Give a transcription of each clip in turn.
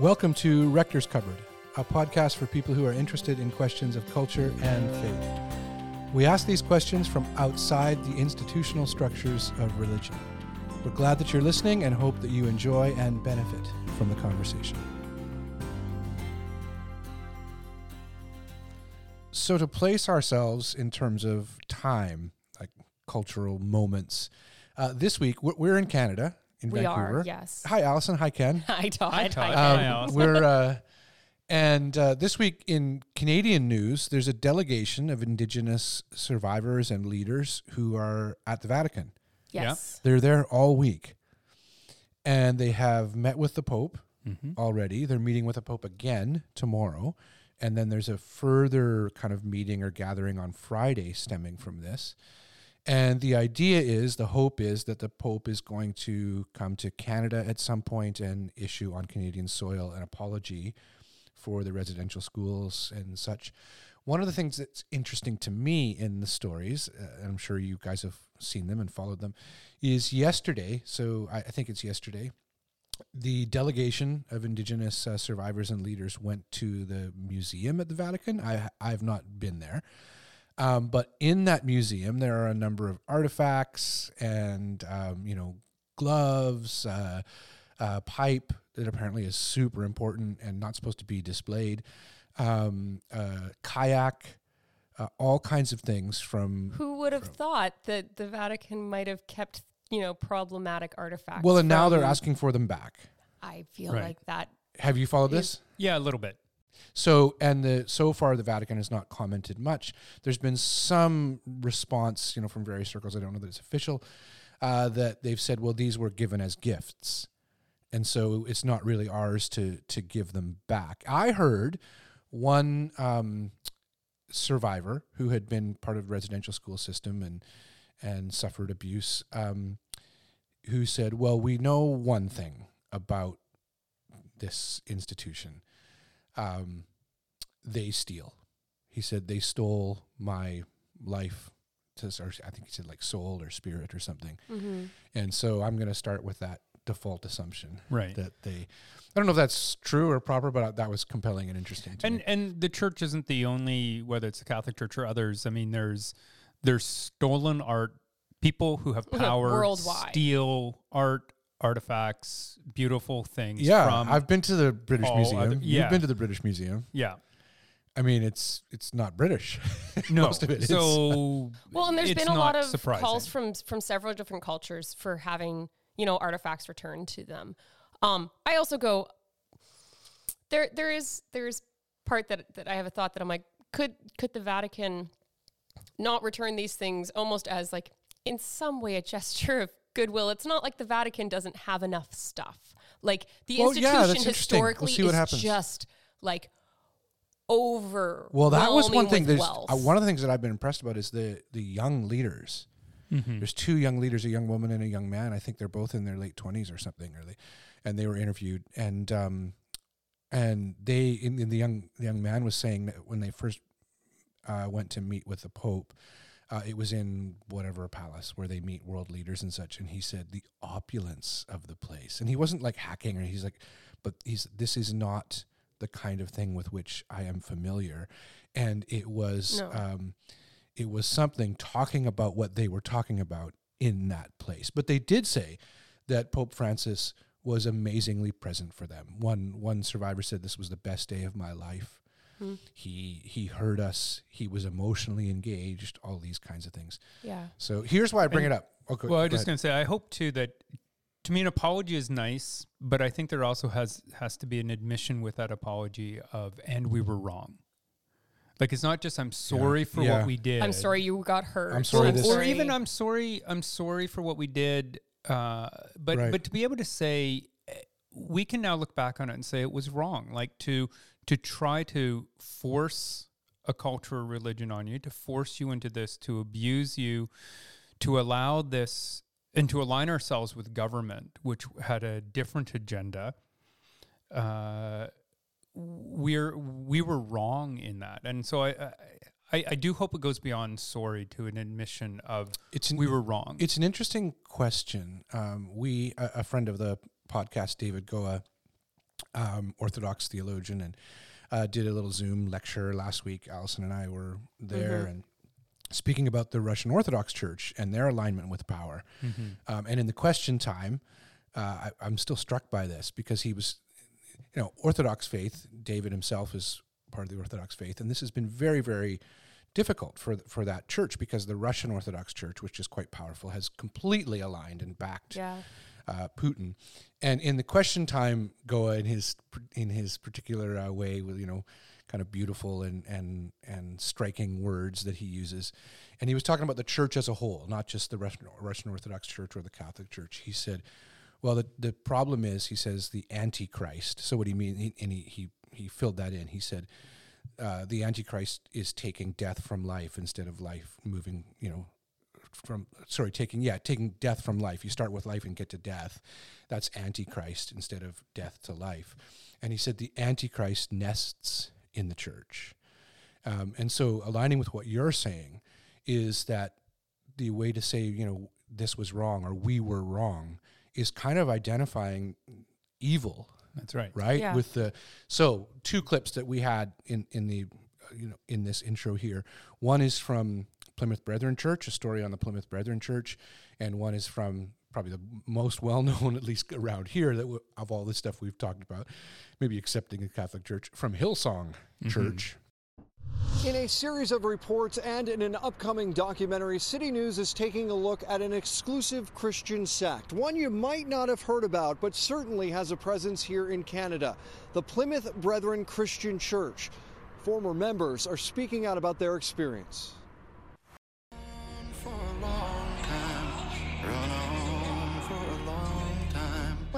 Welcome to Rector's Cupboard, a podcast for people who are interested in questions of culture and faith. We ask these questions from outside the institutional structures of religion. We're glad that you're listening and hope that you enjoy and benefit from the conversation. So, to place ourselves in terms of time, like cultural moments, uh, this week we're- we're in Canada, in We Vancouver. are, yes. Hi, Allison. Hi, Ken. Hi, Todd. Hi, Todd. Ken. Hi, Um, Allison. we're uh, and uh, this week in Canadian news, there's a delegation of Indigenous survivors and leaders who are at the Vatican. yes. They're there all week, and they have met with the Pope Mhm. already. They're meeting with the Pope again tomorrow, and then there's a further kind of meeting or gathering on Friday stemming from this. And the idea is, the hope is that the Pope is going to come to Canada at some point and issue on Canadian soil an apology for the residential schools and such. One of the things that's interesting to me in the stories, uh, and I'm sure you guys have seen them and followed them, is yesterday. So I, I think it's yesterday. The delegation of Indigenous uh, survivors and leaders went to the museum at the Vatican. I I have not been there, um, but in that museum there are a number of artifacts and um, you know gloves, uh, uh, pipe that apparently is super important and not supposed to be displayed, um, uh, kayak, uh, all kinds of things from Who would have thought that the Vatican might have kept, you know, problematic artifacts? well, and now they're asking for them back. I feel Right. like that. Have you followed this? Yeah, a little bit. So and the so far the Vatican has not commented much. There's been some response, you know, from various circles. I don't know that it's official. Uh, that they've said, well, these were given as gifts, and so it's not really ours to to give them back. I heard one um, survivor who had been part of the residential school system and and suffered abuse, um, who said, "Well, we know one thing about this institution." Um, they steal. He said they stole my life, to, or I think he said like soul or spirit or something. hmm And so I'm going to start with that default assumption Right. that they. I don't know if that's true or proper, but that was compelling and interesting to and me. and the church isn't the only whether it's the Catholic Church or others. I mean, there's there's stolen art. People who have power Worldwide. steal art, artifacts, beautiful things. Yeah, from, I've been to the British Museum. other- You've been to the British Museum. yeah. I mean, it's it's not British. No, Most of it is. so Well, and there's it's been a lot of surprising. calls from from several different cultures for having, you know, artifacts returned to them. Um, I also go there there is there's part that that I have a thought that I'm like, could could the Vatican not return these things almost as like in some way a gesture of goodwill? It's not like the Vatican doesn't have enough stuff. Like the Well, institution that's interesting. We'll historically see what is happens. just like over. Well, that was one thing. There's uh, one of the things that I've been impressed about is the the young leaders. Mhm. There's two young leaders, a young woman and a young man. I think they're both in their late twenties or something, or they, and they were interviewed, and um, and they in, in the young the young man was saying that when they first uh, went to meet with the Pope, uh, it was in whatever palace where they meet world leaders and such, and he said the opulence of the place, and he wasn't like hacking, or he's like, but he's this is not the kind of thing with which I am familiar, and it was. No. Um, it was something talking about what they were talking about in that place. But they did say that Pope Francis was amazingly present for them. One one survivor said this was the best day of my life. Hmm. He he heard us. He was emotionally engaged. All these kinds of things. Yeah. So here's why I bring And- it up. Okay, Well, I was just ahead. going to say, I hope too that to me an apology is nice, but I think there also has has to be an admission with that apology of and we were wrong. Like it's not just I'm sorry for Yeah. what we did. I'm sorry you got hurt. I'm sorry or, this- or even I'm sorry. I'm sorry for what we did. Uh, but Right. but to be able to say eh, we can now look back on it and say it was wrong. Like to to try to force a culture or religion on you, to force you into this, to abuse you, to allow this, and to align ourselves with government, which had a different agenda. Uh, we're we were wrong in that, and so I, I I do hope it goes beyond sorry to an admission of It's an, we were wrong. It's an interesting question. Um, we, a, a friend of the podcast, David Goa, um, Orthodox theologian, and uh, did a little Zoom lecture last week. Allison and I were there and speaking about the Russian Orthodox Church and their alignment with power. Um, and in the question time, uh, I, I'm still struck by this because he was, you know, Orthodox faith. David himself is part of the Orthodox faith, and this has been very, very difficult for for that church because the Russian Orthodox Church, which is quite powerful, has completely aligned and backed Yeah. Uh, Putin. And in the question time, Goa in his in his particular uh, way, with you know, kind of beautiful and and and striking words that he uses, and he was talking about the church as a whole, not just the Russian Russian Orthodox Church or the Catholic Church. He said, "Well, the the problem is," he says, "the Antichrist." So what you mean? He, and he he he filled that in. He said. Uh, the Antichrist is taking death from life instead of life moving, you know, from sorry taking yeah taking death from life. You start with life and get to death. That's antichrist instead of death to life. And he said the antichrist nests in the church. Um, and so aligning with what you're saying is that the way to say you know this was wrong or we were wrong is kind of identifying evil That's right. right? Yeah. with the so two clips that we had in in the uh, you know in this intro here. One is from plymouth brethren church a story on the plymouth brethren church and one is from probably the most well known at least around here that w- of all the stuff we've talked about maybe accepting the catholic church from hillsong mm-hmm. church In a series of reports and in an upcoming documentary, City News is taking a look at an exclusive Christian sect, one you might not have heard about, but certainly has a presence here in Canada the Plymouth Brethren Christian Church. Former members are speaking out about their experience.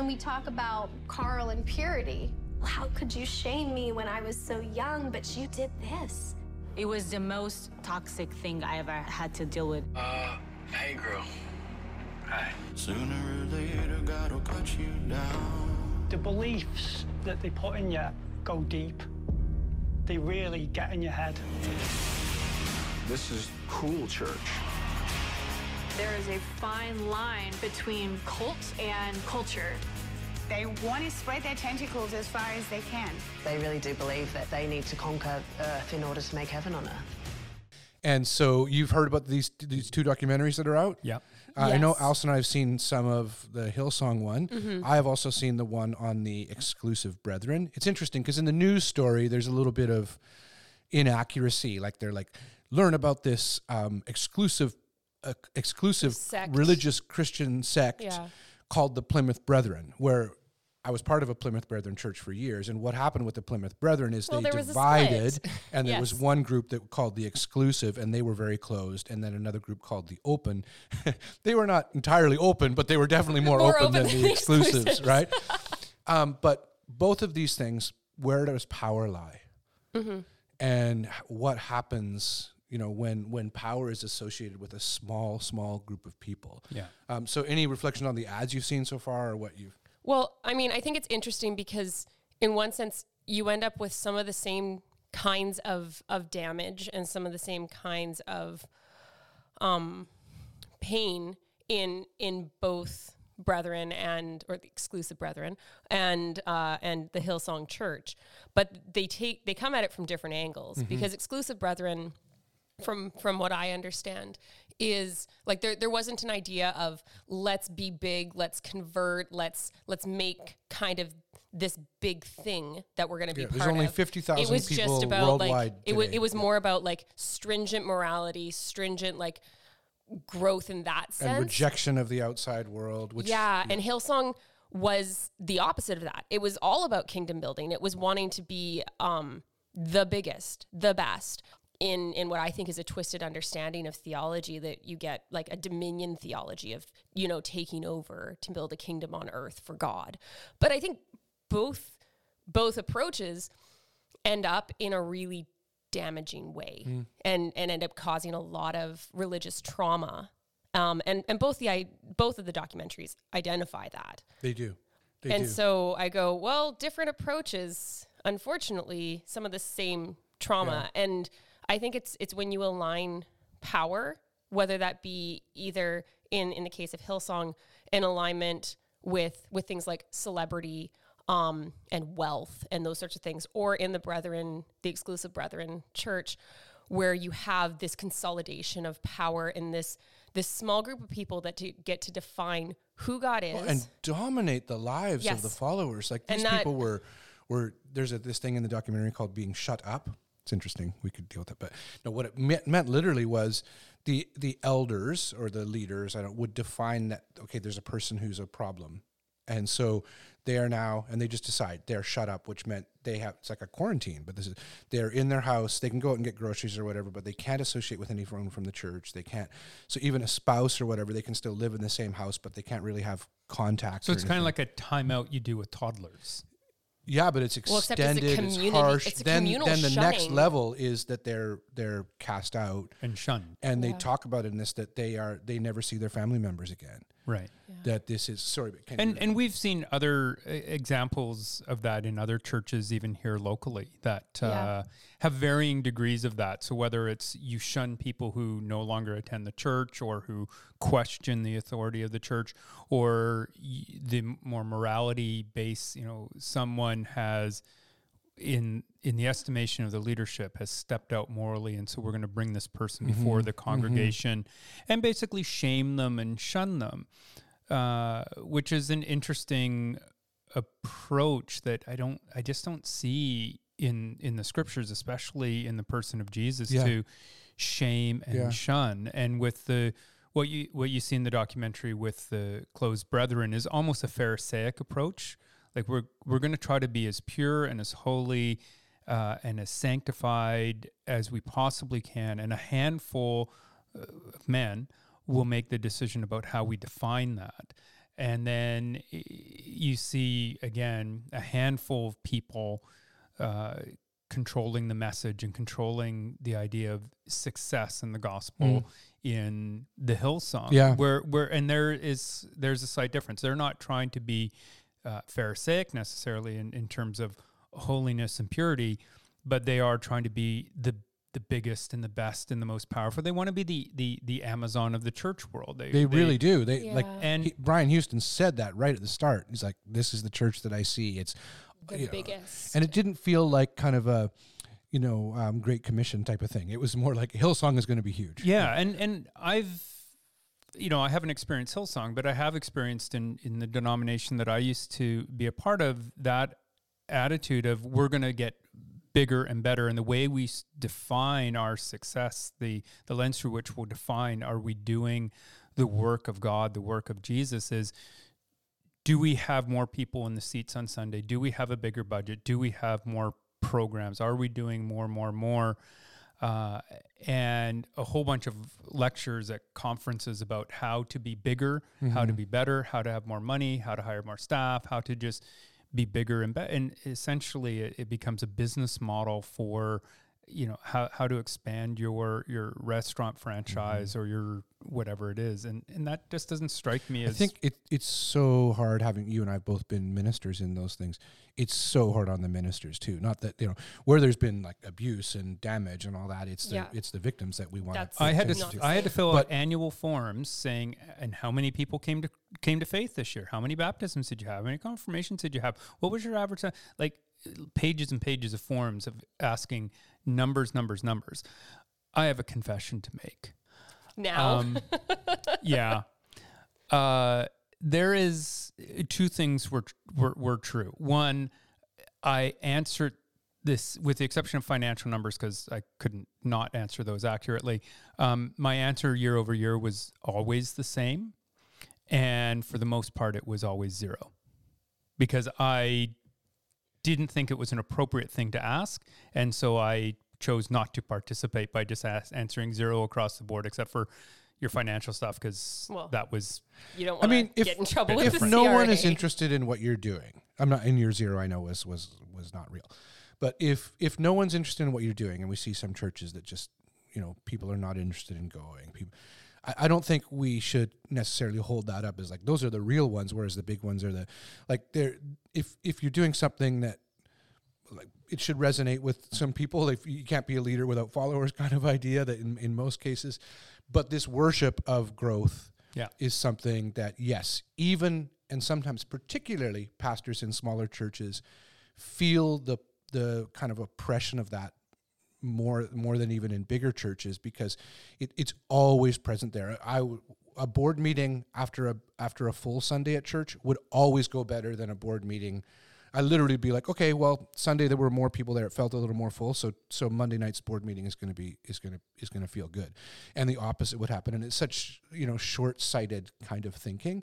When we talk about Carl and purity, how could you shame me when I was so young, but you did this? It was the most toxic thing I ever had to deal with. Uh, hey, girl. Hi. Sooner or later, God will cut you down. the beliefs that they put in you go deep. They really get in your head. This is cool church. There is a fine line between cult and culture. They want to spread their tentacles as far as they can. They really do believe that they need to conquer Earth in order to make heaven on Earth. and so you've heard about these these two documentaries that are out Yeah. Uh, I know Yes. Allison and I have seen some of the Hillsong one. I have also seen the one on the exclusive brethren. It's interesting because in the news story, there's a little bit of inaccuracy. Like they're like, learn about this um, exclusive, uh, exclusive Sect. religious Christian sect Yeah. called the Plymouth Brethren, where I was part of a Plymouth Brethren church for years. And what happened with the Plymouth Brethren is Well, they a divided, and there was one group that called the exclusive, and they were very closed, and then another group called the open. they were not entirely open, but they were definitely more, More open, open than than the the exclusives, exclusives. right? um, but both of these things, where does power lie? Mm-hmm. And what happens, you know, when when power is associated with a small, small group of people? Yeah. Um, so, any reflection on the ads you've seen so far, or what you've Well, I mean, I think it's interesting because in one sense, you end up with some of the same kinds of of damage and some of the same kinds of um, pain in in both brethren and or the exclusive brethren and uh, and the Hillsong Church, but they take they come at it from different angles because exclusive brethren from from what I understand is like there there wasn't an idea of let's be big, let's convert, let's let's make kind of this big thing that we're going to be Yeah, part there's only of. 50,000 It was people just about like it was it was more about like stringent morality, stringent like growth in that sense. and rejection of the outside world, which yeah, and Hillsong was the opposite of that. It was all about kingdom building. It was wanting to be um, the biggest, the best. In, in what I think is a twisted understanding of theology that you get like a dominion theology of you know taking over to build a kingdom on earth for God, but I think both both approaches end up in a really damaging way and and end up causing a lot of religious trauma. Um, and and both the I, both of the documentaries identify that. They do. They and do. so I go well different approaches unfortunately some of the same trauma. And I think it's it's when you align power whether that be either in in the case of Hillsong in alignment with with things like celebrity um, and wealth and those sorts of things, or in the brethren, the exclusive brethren church, where you have this consolidation of power in this this small group of people that to get to define who God is Well, and dominate the lives of the followers. Like these that- people were were there's a, this thing in the documentary called being shut up. It's interesting. We could deal with it, but no, what it meant, meant literally was the the elders or the leaders I don't would define that okay, there's a person who's a problem, and so they are now and they just decide they're shut up, which meant they have it's like a quarantine. But this is they're in their house, they can go out and get groceries or whatever, but they can't associate with anyone from the church. They can't. So even a spouse or whatever, they can still live in the same house, but they can't really have contact. So it's kind of like a timeout you do with toddlers. Yeah, but it's Well, it's a extended. It's, harsh. it's a then, then the next level is that they're they're cast out and shunned, and they talk about it in this that they are they never see their family members again. Right. That this is sorry, but can you And and we've seen other uh, examples of that in other churches, even here locally, that uh, Yeah. have varying degrees of that. So whether it's you shun people who no longer attend the church or who question the authority of the church, or the more morality based, you know, someone has in in the estimation of the leadership has stepped out morally and so we're going to bring this person before Mhm, the mhm. congregation and basically shame them and shun them uh, which is an interesting approach that I don't I just don't see in in the scriptures especially in the person of Jesus Yeah. to shame and Yeah. shun and with the what you what you see in the documentary with the closed brethren is almost a pharisaic approach like we're we're going to try to be as pure and as holy uh, and as sanctified as we possibly can and a handful uh, of men will make the decision about how we define that and then you see again a handful of people uh, controlling the message and controlling the idea of success in the gospel Mm. in the Hillsong. Yeah. where where and there is there's a slight difference. They're not trying to be uh, Pharisaic necessarily in, in terms of holiness and purity, but they are trying to be the the biggest and the best and the most powerful. They want to be the the the Amazon of the church world. They they really do. They like and he, Brian Houston said that right at the start. He's like, "This is the church that I see. It's The you know," biggest. and it didn't feel like kind of a, you know, um, Great Commission type of thing. It was more like Hillsong is going to be huge. Yeah, and and I've you know, I haven't experienced Hillsong, but I have experienced in in the denomination that I used to be a part of that attitude of we're going to get bigger and better and the way we define our success the the lens through which we'll define are we doing the work of God the work of Jesus is do we have more people in the seats on Sunday? Do we have a bigger budget? Do we have more programs? Are we doing more more more uh, and a whole bunch of lectures at conferences about how to be bigger, how to Mhm. be better, how to have more money, how to hire more staff, how to just be bigger and better. And essentially, it, it becomes a business model for you know how, how to expand your your restaurant franchise or your whatever it is and and that just doesn't strike me as I think it, it's so hard having you and I have both been ministers in those things. It's so hard on the ministers too. Not that you know where there's been like abuse and damage and all that. It's the Yeah. it's the victims that we want. That's I had to not s- I had to fill But- out annual forms saying and how many people came to came to faith this year? How many baptisms did you have? How many confirmations did you have? What was your average? Like pages and pages of forms of asking numbers, numbers, numbers. I have a confession to make. Now. Um, yeah. Uh, there is two things were, were were true. One, I answered this with the exception of financial numbers because I couldn't not answer those accurately. Um, my answer year over year was always the same, and for the most part, it was always zero because I didn't think it was an appropriate thing to ask, and so I chose not to participate by just as- answering zero across the board, except for your financial stuff because Well, that was you don't I want mean, to if get in trouble with if the no one is interested in what you're doing, I'm not in your zero. I know was was was not real, but if if no one's interested in what you're doing, and we see some churches that just you know people are not interested in going, people. I, I don't think we should necessarily hold that up as like those are the real ones, whereas the big ones are the like they're if if you're doing something that like it should resonate with some people. Like you can't be a leader without followers, kind of idea that in, in most cases. But this worship of growth Yeah. is something that yes, even and sometimes particularly pastors in smaller churches feel the the kind of oppression of that more more than even in bigger churches because it, it's always present there. I a board meeting after a after a full Sunday at church would always go better than a board meeting. I literally be like, okay, well, Sunday there were more people there. It felt a little more full, so so Monday night's board meeting is going to be is going to is going to feel good, and the opposite would happen. And it's such you know short sighted kind of thinking.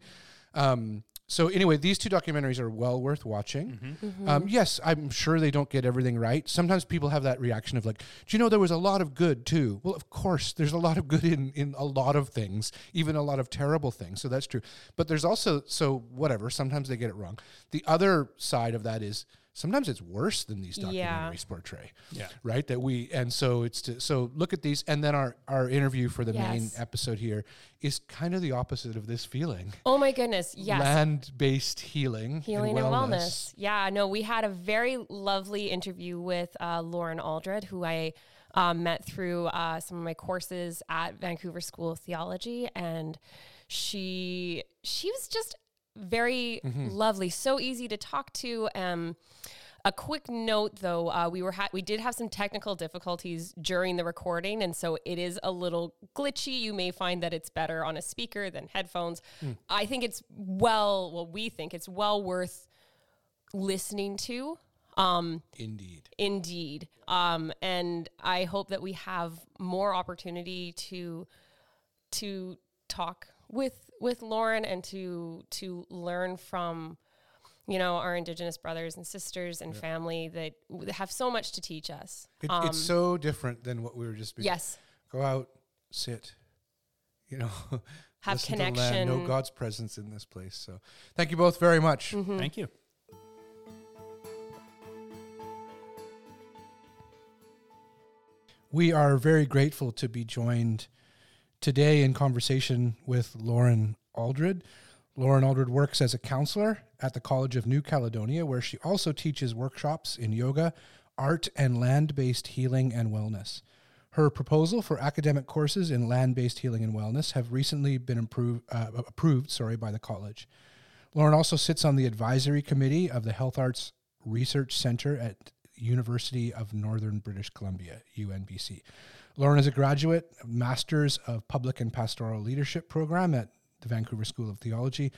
Um, so anyway, these two documentaries are well worth watching. Mm-hmm. Um, yes, I'm sure they don't get everything right. Sometimes people have that reaction of like, "Do you know there was a lot of good too?" Well, of course, there's a lot of good in in a lot of things, even a lot of terrible things. So that's true. But there's also so whatever. Sometimes they get it wrong. The other side of that is sometimes it's worse than these documentaries Yeah. portray. Yeah. Right. That we and so it's to, so look at these and then our our interview for the main episode here is kind of the opposite of this feeling Oh my goodness. Yes. land based healing, Healing and wellness. Yeah, no, we had a very lovely interview with uh, Lauren Aldred, who I um, met through uh, some of my courses at Vancouver School of Theology, and she she was just very Mhm. lovely, so easy to talk to. Um, a quick note, though, uh, we were ha- we did have some technical difficulties during the recording, and so it is a little glitchy. You may find that it's better on a speaker than headphones. Hmm. I think it's well, well, we think it's well worth listening to. Um, Indeed. Indeed. Um, and I hope that we have more opportunity to to talk with with Lauren and to to learn from you know our indigenous brothers and sisters and family that w- have so much to teach us. It, Um, it's so different than what we were just. speaking. Yes. Go out, sit. You know, Have listen to land, connection. know God's presence in this place. So, thank you both very much. Mhm. Thank you. We are very grateful to be joined today in conversation with Lauren Aldred. Lauren Aldred works as a counselor at the College of New Caledonia, where she also teaches workshops in yoga, art, and land based healing and wellness. Her proposal for academic courses in land based healing and wellness have recently been improved, uh, approved sorry, by the college. Lauren also sits on the advisory committee of the Health Arts Research Center at University of Northern British Columbia, UNBC. Lauren is a graduate, of Masters of Public and Pastoral Leadership program at the Vancouver School of Theology,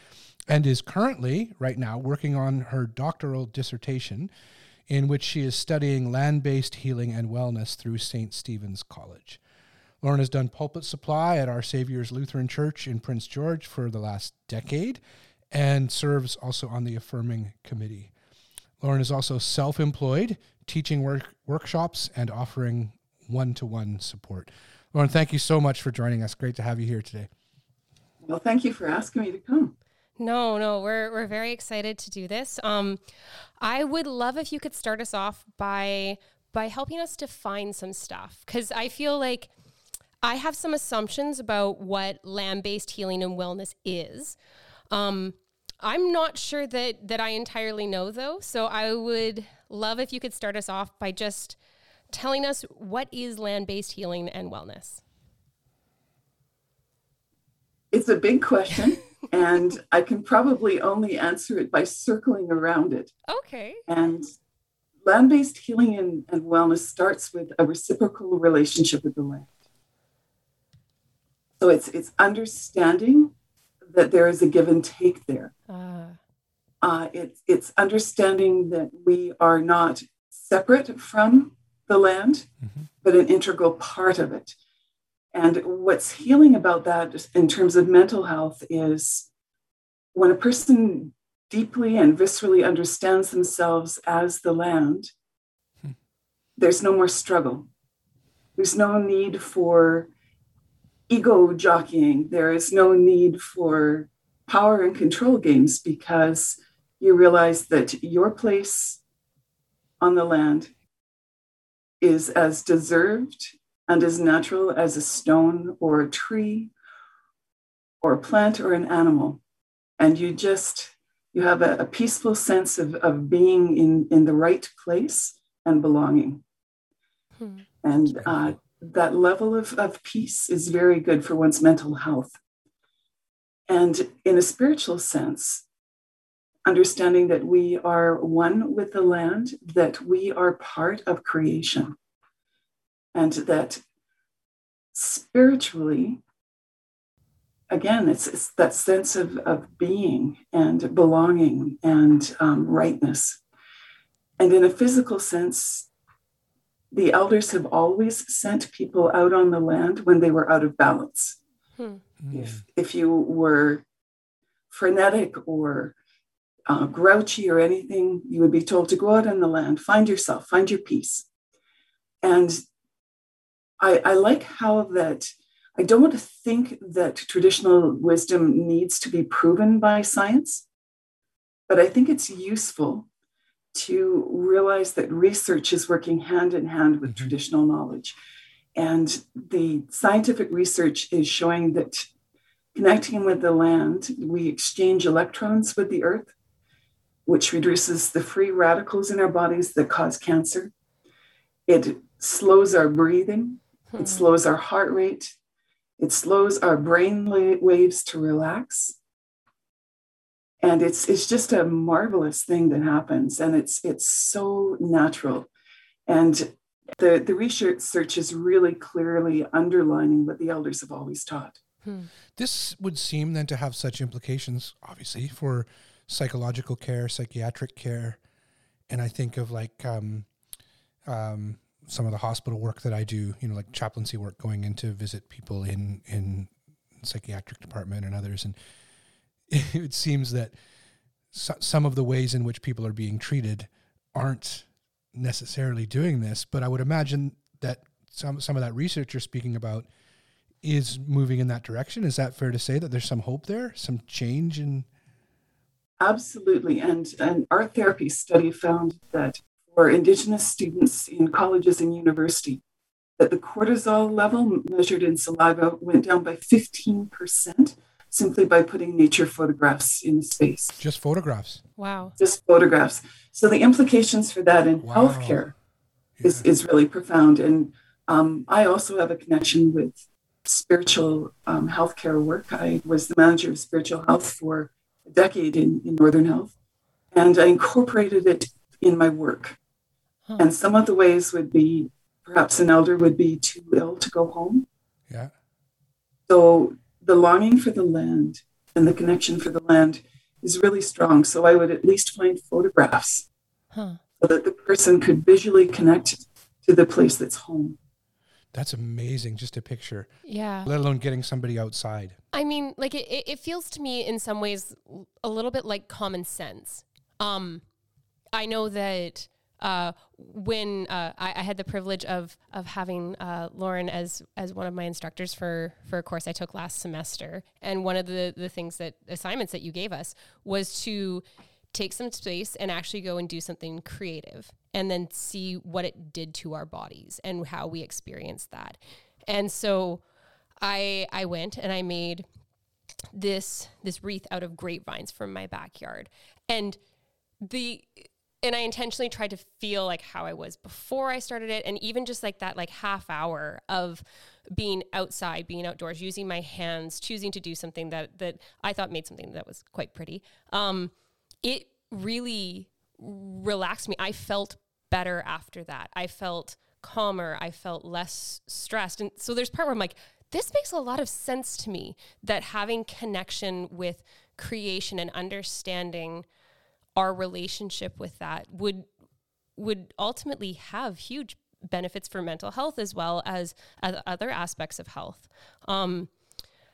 and is currently, right now, working on her doctoral dissertation, in which she is studying land based healing and wellness through St. Stephen's College. Lauren has done pulpit supply at Our Savior's Lutheran Church in Prince George for the last decade and serves also on the Affirming Committee. Lauren is also self employed, teaching work, workshops and offering one to one support. Lauren, thank you so much for joining us. Great to have you here today. Well, thank you for asking me to come. No, no, we're we're very excited to do this. Um, I would love if you could start us off by by helping us define some stuff because I feel like I have some assumptions about what land based healing and wellness is. Um, I'm not sure that that I entirely know though, so I would love if you could start us off by just telling us what is land based healing and wellness. It's a big question, and I can probably only answer it by circling around it. Okay. And land based healing and, and wellness starts with a reciprocal relationship with the land. So it's, it's understanding that there is a give and take there. Uh, Uh, it's, it's understanding that we are not separate from the land, mm-hmm. but an integral part of it. And what's healing about that in terms of mental health is when a person deeply and viscerally understands themselves as the land, hmm. there's no more struggle. There's no need for ego jockeying. There is no need for power and control games because you realize that your place on the land is as deserved and as natural as a stone or a tree or a plant or an animal. And you just, you have a, a peaceful sense of, of being in, in the right place and belonging. Hmm. And uh, that level of, of peace is very good for one's mental health. And in a spiritual sense, understanding that we are one with the land, that we are part of creation, and that spiritually, again, it's, it's that sense of, of being and belonging and um, rightness. And in a physical sense, the elders have always sent people out on the land when they were out of balance. Hmm. If, if you were frenetic or uh, grouchy or anything, you would be told to go out on the land, find yourself, find your peace. And I, I like how that I don't think that traditional wisdom needs to be proven by science, but I think it's useful to realize that research is working hand in hand with mm-hmm. traditional knowledge. And the scientific research is showing that connecting with the land, we exchange electrons with the earth, which reduces the free radicals in our bodies that cause cancer. It slows our breathing, it hmm. slows our heart rate, it slows our brain waves to relax. And it's it's just a marvelous thing that happens. And it's it's so natural. And the, the research search is really clearly underlining what the elders have always taught. Hmm. This would seem then to have such implications, obviously, for psychological care, psychiatric care. And I think of like um, um, some of the hospital work that I do, you know, like chaplaincy work, going in to visit people in in psychiatric department and others, and it seems that so, some of the ways in which people are being treated aren't necessarily doing this. But I would imagine that some some of that research you're speaking about is moving in that direction. Is that fair to say that there's some hope there, some change in? Absolutely, and an art therapy study found that for Indigenous students in colleges and university that the cortisol level measured in saliva went down by 15% simply by putting nature photographs in the space. Just photographs. Wow. Just photographs. So the implications for that in wow. healthcare yeah. is, is really profound. And um, I also have a connection with spiritual um, healthcare work. I was the manager of spiritual health for a decade in, in Northern Health, and I incorporated it in my work. Huh. And some of the ways would be perhaps an elder would be too ill to go home. Yeah. So the longing for the land and the connection for the land is really strong. So I would at least find photographs huh. so that the person could visually connect to the place that's home. That's amazing. Just a picture. Yeah. Let alone getting somebody outside. I mean, like it, it feels to me in some ways a little bit like common sense. Um, I know that uh, when uh, I, I, had the privilege of of having uh, Lauren as as one of my instructors for for a course I took last semester, and one of the the things that assignments that you gave us was to take some space and actually go and do something creative, and then see what it did to our bodies and how we experienced that. And so, I I went and I made this this wreath out of grapevines from my backyard, and the and I intentionally tried to feel like how I was before I started it. And even just like that, like half hour of being outside, being outdoors, using my hands, choosing to do something that, that I thought made something that was quite pretty. Um, it really relaxed me. I felt better after that. I felt calmer. I felt less stressed. And so there's part where I'm like, this makes a lot of sense to me that having connection with creation and understanding our relationship with that would would ultimately have huge benefits for mental health as well as, other aspects of health. Um,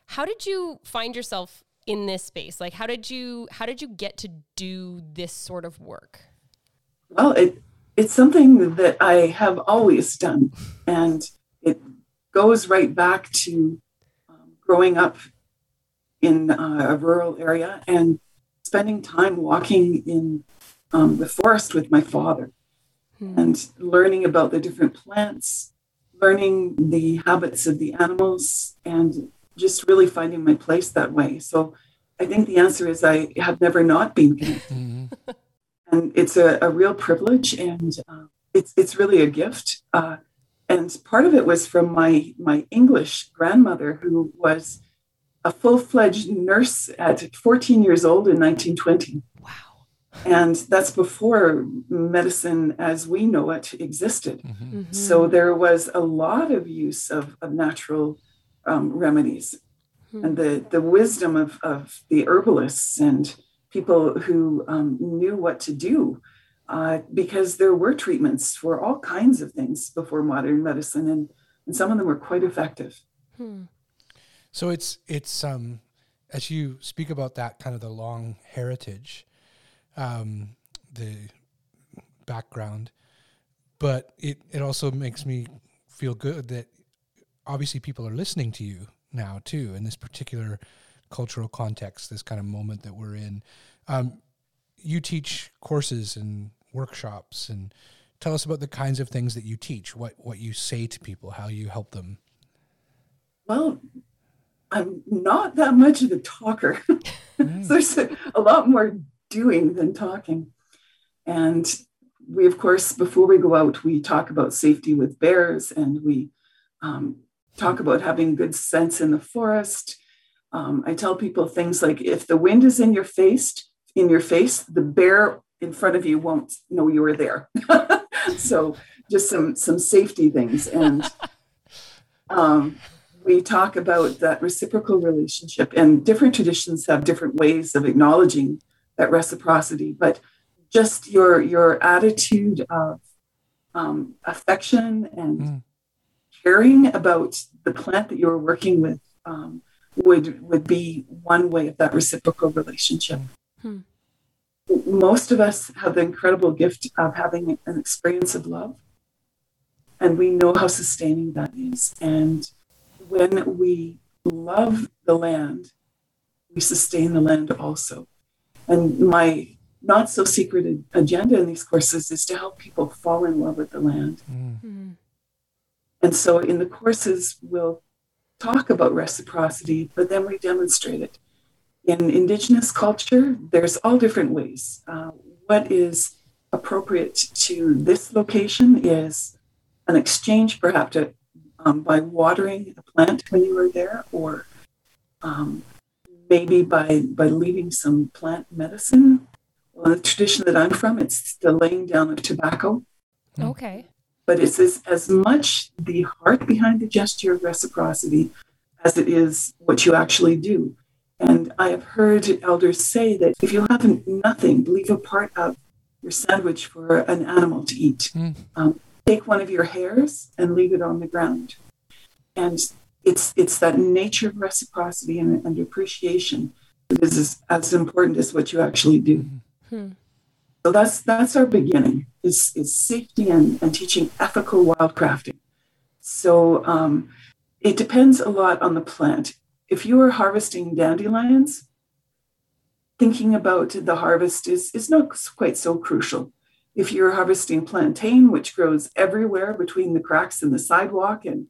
how did you find yourself in this space? Like, how did you how did you get to do this sort of work? Well, it it's something that I have always done, and it goes right back to um, growing up in uh, a rural area and spending time walking in um, the forest with my father hmm. and learning about the different plants, learning the habits of the animals, and just really finding my place that way. So I think the answer is I have never not been connected. Mm-hmm. and it's a, a, real privilege and uh, it's, it's really a gift. Uh, and part of it was from my, my English grandmother, who was a full fledged nurse at 14 years old in 1920. Wow. And that's before medicine as we know it existed. Mm-hmm. Mm-hmm. So there was a lot of use of, of natural um, remedies and the, the wisdom of, of the herbalists and people who um, knew what to do uh, because there were treatments for all kinds of things before modern medicine and, and some of them were quite effective. Hmm. So it's it's um as you speak about that kind of the long heritage, um, the background, but it it also makes me feel good that obviously people are listening to you now too in this particular cultural context, this kind of moment that we're in. Um, you teach courses and workshops and tell us about the kinds of things that you teach, what what you say to people, how you help them. Well, I'm not that much of a talker. so there's a, a, lot more doing than talking. And we, of course, before we go out, we talk about safety with bears and we um, talk about having good sense in the forest. Um, I tell people things like if the wind is in your face, in your face, the bear in front of you won't know you were there. so just some some safety things and um, we talk about that reciprocal relationship and different traditions have different ways of acknowledging that reciprocity but just your your attitude of um, affection and mm. Caring about the plant that you're working with um, would would be one way of that reciprocal relationship Hmm. most of us have the incredible gift of having an experience of love and we know how sustaining that is and when we love the land, we sustain the land also. And my not so secret agenda in these courses is to help people fall in love with the land. Mm-hmm. And so in the courses, we'll talk about reciprocity, but then we demonstrate it. In Indigenous culture, there's all different ways. Uh, what is appropriate to this location is an exchange, perhaps, to, um, by watering a plant when you were there, or um, maybe by by leaving some plant medicine. Well, the tradition that I'm from, it's the laying down of tobacco. Okay. But it's as, as much the heart behind the gesture of reciprocity as it is what you actually do. And I have heard elders say that if you have nothing, leave a part of your sandwich for an animal to eat. Mm. Um, take one of your hairs and leave it on the ground. And it's it's that nature of reciprocity and, and appreciation that is as, as, important as what you actually do. Hmm. So that's that's our beginning is, is safety and, and teaching ethical wildcrafting. So um, it depends a lot on the plant. If you are harvesting dandelions, thinking about the harvest is, is not quite so crucial if you're harvesting plantain, which grows everywhere between the cracks in the sidewalk, and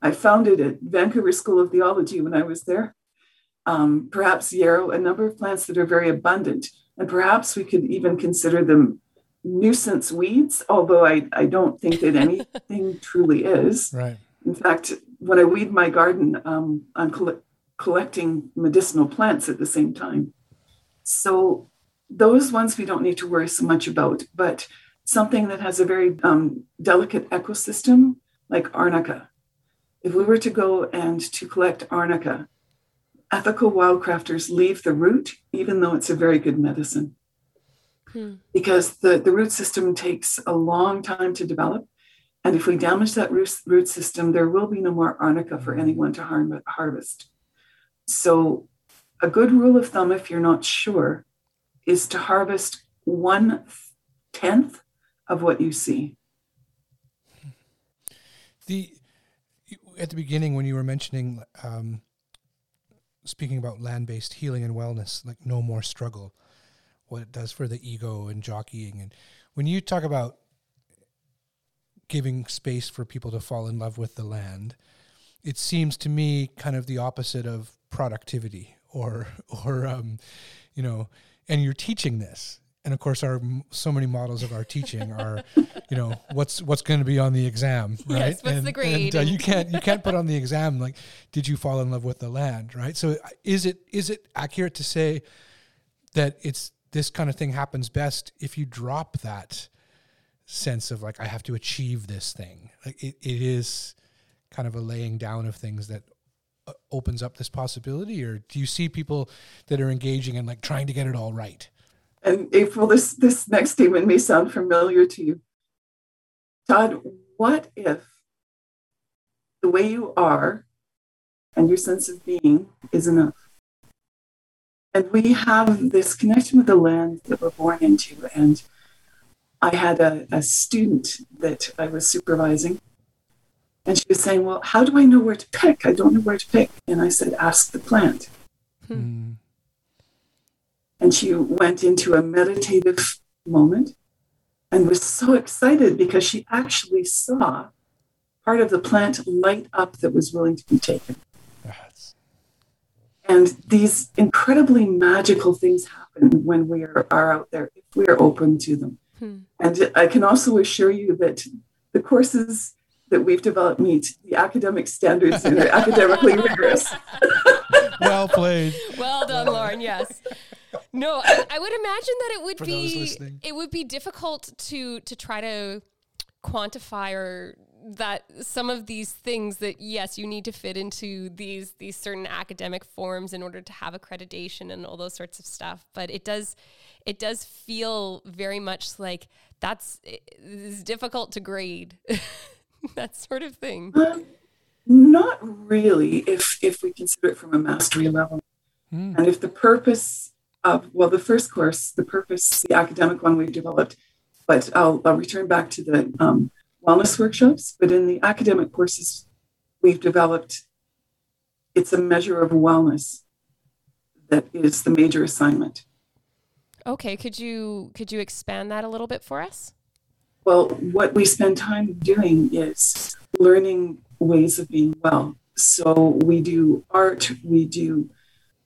I found it at Vancouver School of Theology when I was there. Um, perhaps yarrow, a number of plants that are very abundant, and perhaps we could even consider them nuisance weeds, although I, I don't think that anything truly is. Right. In fact, when I weed my garden, um, I'm coll- collecting medicinal plants at the same time. So those ones we don't need to worry so much about, but something that has a very um, delicate ecosystem like arnica. If we were to go and to collect arnica, ethical wildcrafters leave the root, even though it's a very good medicine. Hmm. Because the, the root system takes a long time to develop. And if we damage that root, root system, there will be no more arnica for anyone to harm, harvest. So, a good rule of thumb, if you're not sure, is to harvest one tenth of what you see. The at the beginning when you were mentioning um, speaking about land-based healing and wellness, like no more struggle, what it does for the ego and jockeying, and when you talk about giving space for people to fall in love with the land, it seems to me kind of the opposite of productivity or or um, you know and you're teaching this. And of course our so many models of our teaching are you know what's what's going to be on the exam right? yes, what's and, the grade and uh, you can't you can't put on the exam like did you fall in love with the land right? So is it is it accurate to say that it's this kind of thing happens best if you drop that sense of like I have to achieve this thing. Like it, it is kind of a laying down of things that uh, opens up this possibility or do you see people that are engaging and like trying to get it all right? And April, this this next statement may sound familiar to you. Todd, what if the way you are and your sense of being is enough? And we have this connection with the land that we're born into. And I had a, a student that I was supervising, and she was saying, Well, how do I know where to pick? I don't know where to pick. And I said, Ask the plant. Hmm. And she went into a meditative moment and was so excited because she actually saw part of the plant light up that was willing to be taken. And these incredibly magical things happen when we are, are out there, if we are open to them. Hmm. And I can also assure you that the courses that we've developed meet the academic standards and are academically rigorous. well played. Well done, Lauren. Yes. No, I, I would imagine that it would For be it would be difficult to to try to quantify or that some of these things that yes you need to fit into these these certain academic forms in order to have accreditation and all those sorts of stuff. But it does it does feel very much like that's it's difficult to grade that sort of thing. Um, not really if if we consider it from a mastery level. Mm. and if the purpose of well the first course the purpose the academic one we've developed but i'll, I'll return back to the um, wellness workshops, but in the academic courses we've developed, it's a measure of wellness that is the major assignment. Okay, could you could you expand that a little bit for us? Well, what we spend time doing is learning ways of being well. So we do art, we do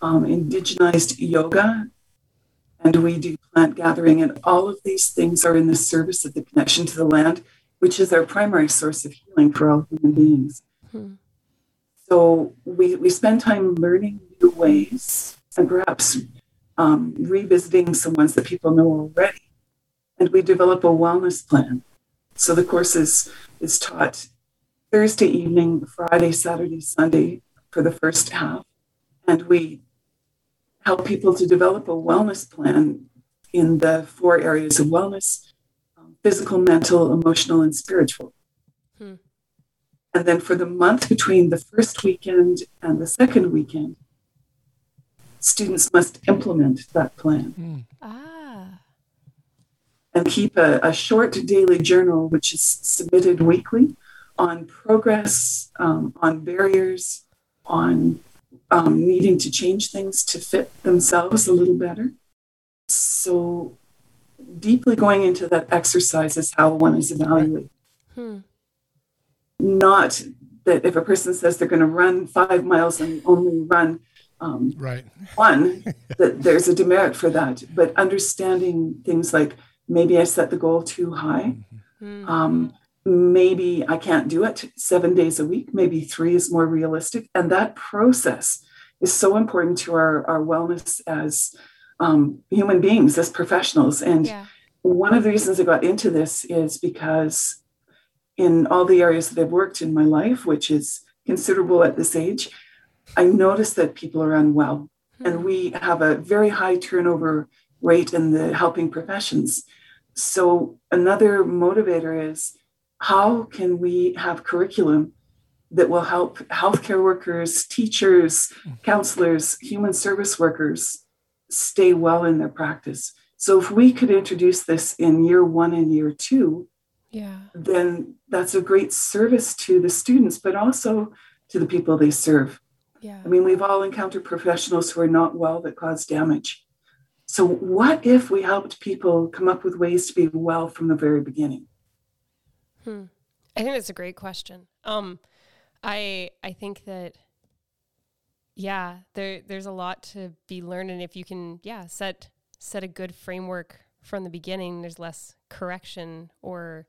um, indigenized yoga, and we do plant gathering, and all of these things are in the service of the connection to the land which is our primary source of healing for all human beings. Hmm. So we, we spend time learning new ways and perhaps um, revisiting some ones that people know already. And we develop a wellness plan. So the course is, is taught Thursday evening, Friday, Saturday, Sunday for the first half. And we help people to develop a wellness plan in the four areas of wellness physical, mental, emotional, and spiritual. Hmm. And then for the month between the first weekend and the second weekend, students must implement that plan. Hmm. Ah. And keep a, a, short daily journal, which is submitted weekly on progress, um, on barriers, on um, needing to change things to fit themselves a little better. So deeply going into that exercise is how one is evaluated. Hmm. Not that if a person says they're going to run five miles and only run um, right. one, that there's a demerit for that. But understanding things like maybe I set the goal too high. Mm-hmm. Um, maybe I can't do it seven days a week. Maybe three is more realistic. And that process is so important to our, our wellness as um, human beings as professionals. And yeah. one of the reasons I got into this is because in all the areas that I've worked in my life, which is considerable at this age, I noticed that people are unwell. Mm-hmm. And we have a very high turnover rate in the helping professions. So, another motivator is how can we have curriculum that will help healthcare workers, teachers, hmm. counselors, human service workers stay well in their practice. So if we could introduce this in year one and year two, yeah, then that's a great service to the students, but also to the people they serve. Yeah. I mean, we've all encountered professionals who are not well that cause damage. So what if we helped people come up with ways to be well from the very beginning? Hmm. I think that's a great question. Um, I I think that yeah, there there's a lot to be learned, and if you can, yeah, set set a good framework from the beginning, there's less correction or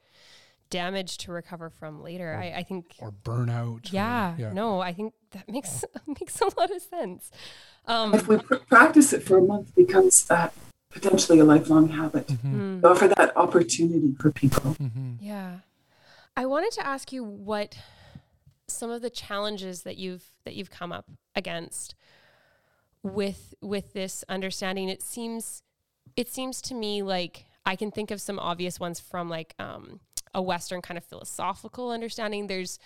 damage to recover from later. Or, I, I think or burnout. Yeah, or, yeah, no, I think that makes makes a lot of sense. Um, if we pr- practice it for a month, becomes that potentially a lifelong habit. Mm. Offer that opportunity for people. Mm-hmm. Yeah. I wanted to ask you what some of the challenges that you've that you've come up against with with this understanding. It seems it seems to me like I can think of some obvious ones from like um, a Western kind of philosophical understanding. There's,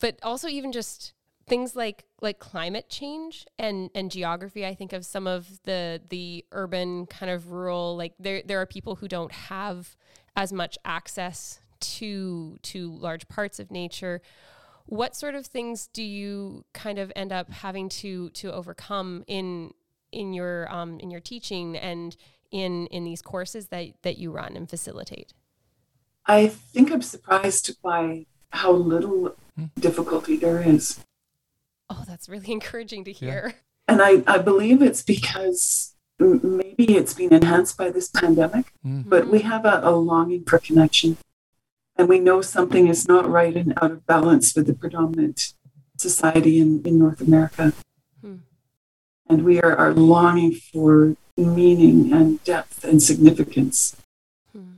but also even just things like like climate change and and geography. I think of some of the the urban kind of rural like there there are people who don't have as much access to to large parts of nature. What sort of things do you kind of end up having to to overcome in in your um, in your teaching and in in these courses that that you run and facilitate? I think I'm surprised by how little hmm. difficulty there is. Oh, that's really encouraging to hear. And I, I believe it's because maybe it's been enhanced by this pandemic, hmm. but we hmm. have a, a longing for connection. And we know something is not right and out of balance with the predominant society in, in North America. And we are, are longing for meaning and depth and significance. Hmm.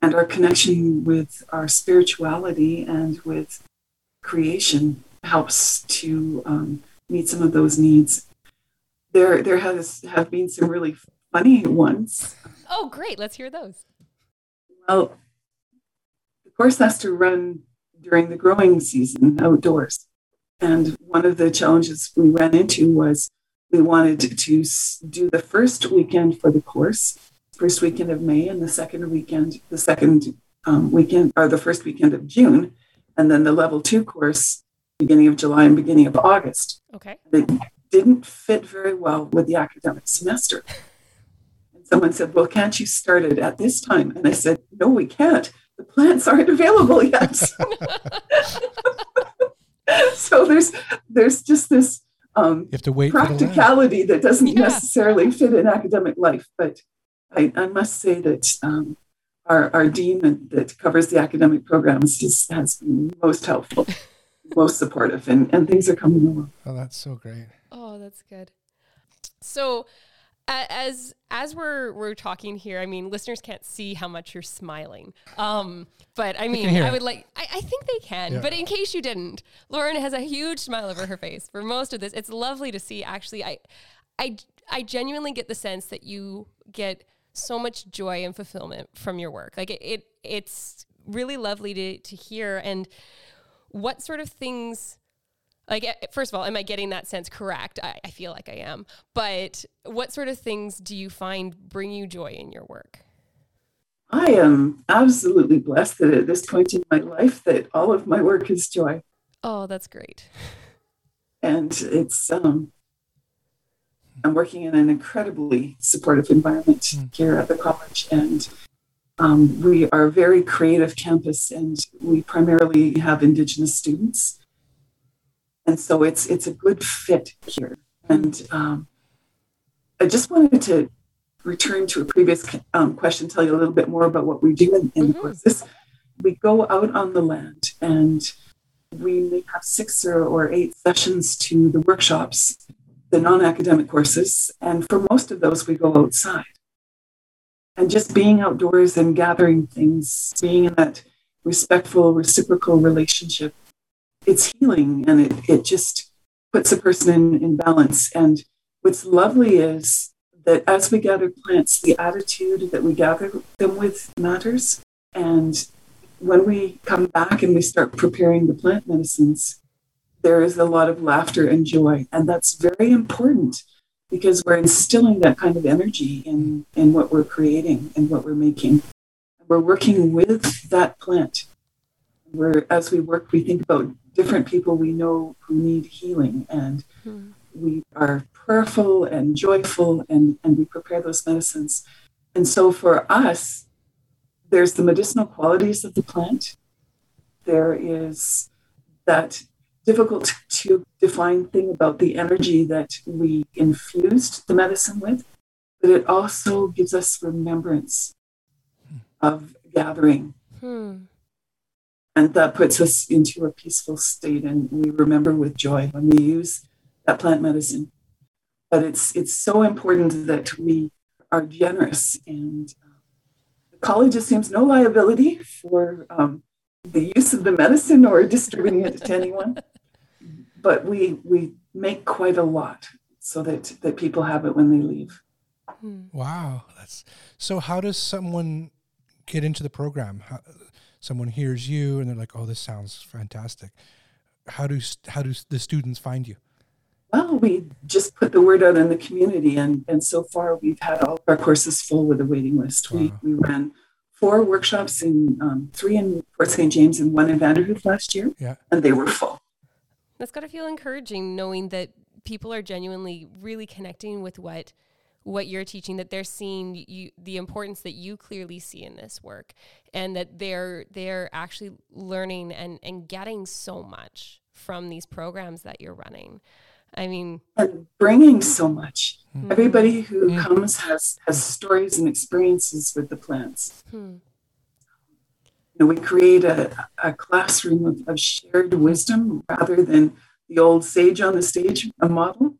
And our connection with our spirituality and with creation helps to um, meet some of those needs. There, there has have been some really funny ones. Oh, great! Let's hear those. Well, course has to run during the growing season outdoors, and one of the challenges we ran into was we wanted to do the first weekend for the course, first weekend of May, and the second weekend, the second um, weekend, or the first weekend of June, and then the level two course beginning of July and beginning of August. Okay. It didn't fit very well with the academic semester. And someone said, Well, can't you start it at this time? And I said, No, we can't. The plants aren't available yet. so there's there's just this um, You have to wait for the land. practicality that doesn't necessarily fit in academic life. But I, I must say that um, our, our dean that, that covers the academic programs has, has been most helpful, most supportive, and, and things are coming along. Oh, that's so great. Oh, that's good. So, a- as as we're we're talking here, I mean, listeners can't see how much you're smiling. Um, but I mean, I would like, I, I think they can. Yeah. But in case you didn't, Lauren has a huge smile over her face for most of this. It's lovely to see. Actually, I, I, I genuinely get the sense that you get so much joy and fulfillment from your work. Like it, it it's really lovely to to hear. And what sort of things like eh, first of all am i getting that sense correct? I, I feel like i am. But what sort of things do you find bring you joy in your work? I am absolutely blessed that at this point in my life that all of my work is joy. oh that's great. And it's um I'm working in an incredibly supportive environment here at the college. And um, we are a very creative campus and we primarily have indigenous students. And so it's it's a good fit here. And um, I just wanted to return to a previous um, question, tell you a little bit more about what we do in, in the courses. We go out on the land and we may have six or, or eight sessions to the workshops, the non academic courses. And for most of those, we go outside. And just being outdoors and gathering things, being in that respectful, reciprocal relationship, it's healing and it, it just puts a person in, in balance. And what's lovely is that as we gather plants, the attitude that we gather them with matters. And when we come back and we start preparing the plant medicines, there is a lot of laughter and joy. And that's very important because we're instilling that kind of energy in, in what we're creating and what we're making. We're working with that plant. Where as we work, we think about different people we know who need healing and hmm. we are prayerful and joyful and, and we prepare those medicines. And so for us, there's the medicinal qualities of the plant. There is that difficult to define thing about the energy that we infused the medicine with, but it also gives us remembrance hmm. of gathering. Hmm. And that puts us into a peaceful state, and we remember with joy when we use that plant medicine. But it's it's so important that we are generous, and uh, the college assumes no liability for um, the use of the medicine or distributing it to anyone. But we we make quite a lot so that that people have it when they leave. Wow, that's so. How does someone get into the program? How, someone hears you and they're like, "Oh, this sounds fantastic." How do how do the students find you? Well, we just put the word out in the community, and, and so far we've had all our courses full with a waiting list. We, we ran four workshops in um, three in Fort St. James and one in Vanderhoof last year, Yeah. and they were full. That's got to feel encouraging knowing that people are genuinely really connecting with what what you're teaching that they're seeing you the importance that you clearly see in this work and that they're they're actually learning and and getting so much from these programs that you're running. I mean, and bringing so much. Mhm. Everybody who comes has has stories and experiences with the plants. hmm. You know, we create a, a classroom of, of shared wisdom rather than the old sage on the stage, a model,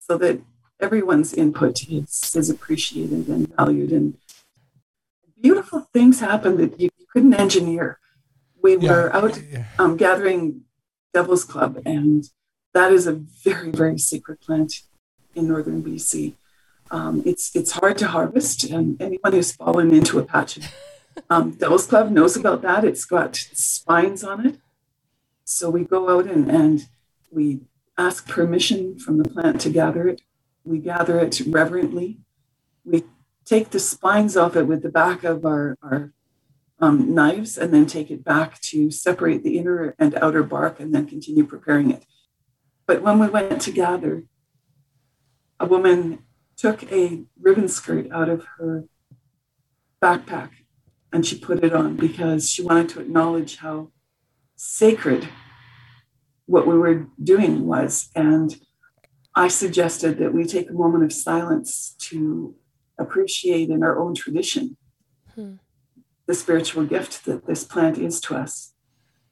so that everyone's input is, is appreciated and valued. And beautiful things happen that you, couldn't engineer. We Yeah, were out um, gathering Devil's Club, and that is a very, very sacred plant in northern BC. Um, it's it's hard to harvest, and anyone who's fallen into a patch of um, Devil's Club knows about that. It's got spines on it, so we go out and, and we ask permission from the plant to gather it. We gather it reverently. We take the spines off it with the back of our, our um, knives and then take it back to separate the inner and outer bark and then continue preparing it. But when we went to gather, a woman took a ribbon skirt out of her backpack and she put it on because she wanted to acknowledge how sacred what we were doing was. And I suggested that we take a moment of silence to appreciate in our own tradition Hmm. the spiritual gift that this plant is to us.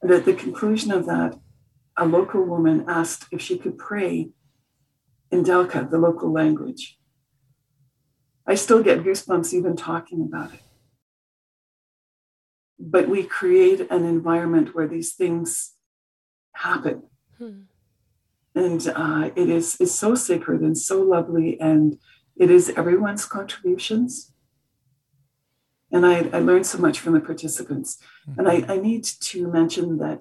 And at the conclusion of that, a local woman asked if she could pray in Dakelh, the local language. I still get goosebumps even talking about it. But we create an environment where these things happen. Hmm. And uh, it is is so sacred and so lovely, and it is everyone's contributions. And I, I learned so much from the participants. And I, I need to mention that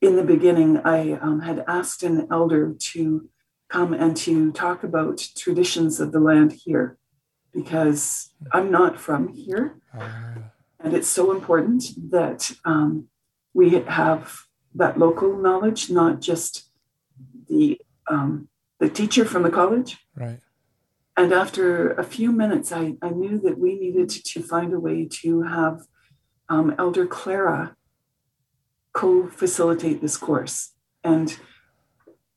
in the beginning, I um, had asked an elder to come and to talk about traditions of the land here, because I'm not from here. And it's so important that um, we have that local knowledge, not just the um, the teacher from the college. Right. And after a few minutes, I, I knew that we needed to find a way to have um, Elder Clara co facilitate this course. And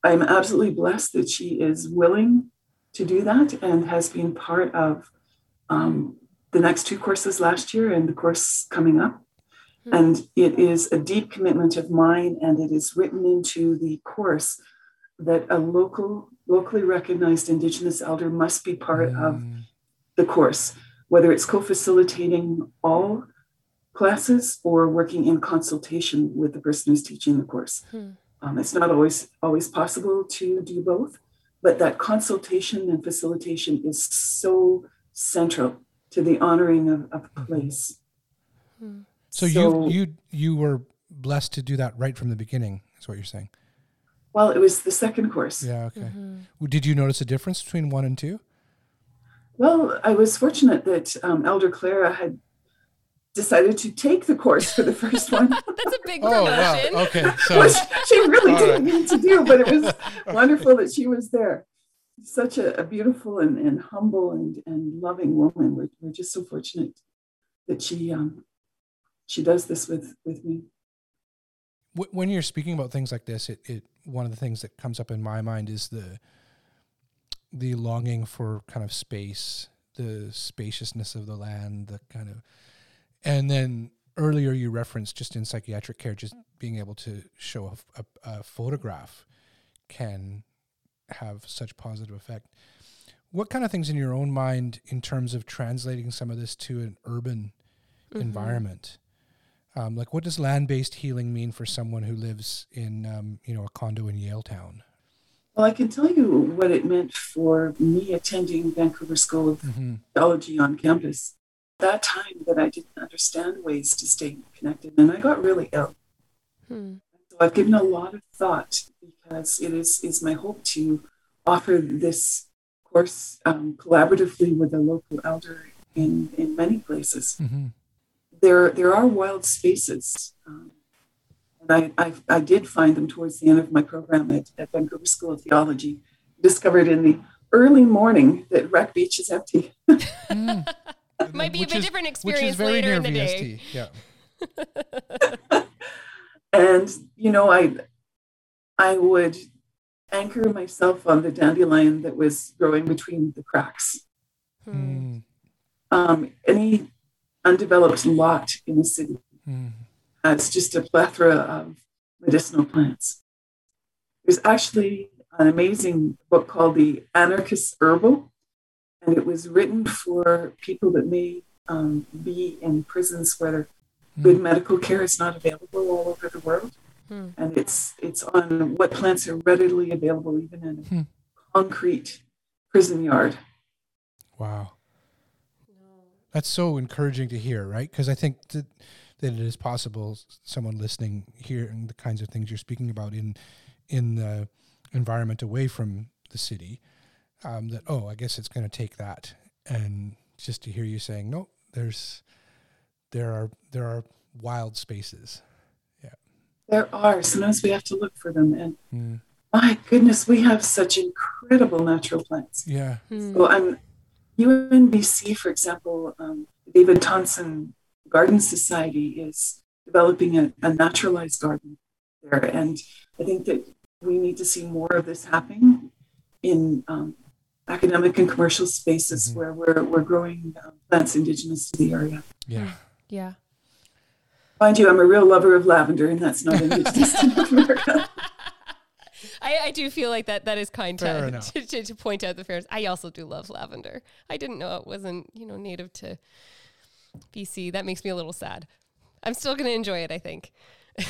I'm absolutely blessed that she is willing to do that and has been part of um, the next two courses last year and the course coming up. And it is a deep commitment of mine, and it is written into the course that a local, locally recognized Indigenous elder must be part of the course, whether it's co-facilitating all classes or working in consultation with the person who's teaching the course. Hmm. Um, it's not always always possible to do both, but that consultation and facilitation is so central to the honoring of, of place. So, you you you were blessed to do that right from the beginning. Is what you're saying? Well, it was the second course. Yeah. Okay. W- Did you notice a difference between one and two? Well, I was fortunate that um, Elder Clara had decided to take the course for the first one. That's a big promotion. Oh, wow. Okay, so- Which she really All didn't right. need to do, but it was wonderful that she was there. Such a, a beautiful and, and humble and, and loving woman. We're, we're just so fortunate that she um, she does this with with me. Wh- When you're speaking about things like this, it, it one of the things that comes up in my mind is the the longing for kind of space, the spaciousness of the land, the kind of, and then earlier you referenced just in psychiatric care, just being able to show a photograph can have such positive effect. what kind of things in your own mind in terms of translating some of this to an urban Mhm. environment? Um, like, what does land-based healing mean for someone who lives in, um, you know, a condo in Yaletown? Well, I can tell you what it meant for me attending Vancouver School of Theology on campus. That time that I didn't understand ways to stay connected, and I got really ill. Hmm. So I've given a lot of thought because it is is my hope to offer this course um, collaboratively with a local elder in in many places. Mm-hmm. There there are wild spaces. Um, and I, I, I did find them towards the end of my program at, at Vancouver School of Theology. Discovered in the early morning that Wreck Beach is empty. Might be Which a is- different experience later in the VST, day. Yeah. and you know i i would anchor myself on the dandelion that was growing between the cracks Mm. um, any undeveloped lot in the city Mm. has just a plethora of medicinal plants there's actually an amazing book called the anarchist herbal and it was written for people that may um, be in prisons where good medical care is not available all over the world Hmm. and it's it's on what plants are readily available even in a Hmm. concrete prison yard. Wow. That's so encouraging to hear, right? Because I think that, that it is possible someone listening hearing the kinds of things you're speaking about in in the environment away from the city, um, that oh, I guess it's going to take that, and just to hear you saying no, there's there are there are wild spaces. Yeah. There are sometimes we have to look for them, and Mm. my goodness, we have such incredible natural plants. Yeah. So I'm UNBC, for example, um, David Thompson Garden Society is developing a, a naturalized garden there, and I think that we need to see more of this happening in um, academic and commercial spaces where we're we're growing um, plants indigenous to the area. Yeah. Yeah. Mind you, I'm a real lover of lavender, and that's not indigenous to North America. I, I do feel like that that is kind Fair to, to, to, to point out the fairness. I also do love lavender. I didn't know it wasn't, you know, native to BC. That makes me a little sad. I'm still going to enjoy it, I think.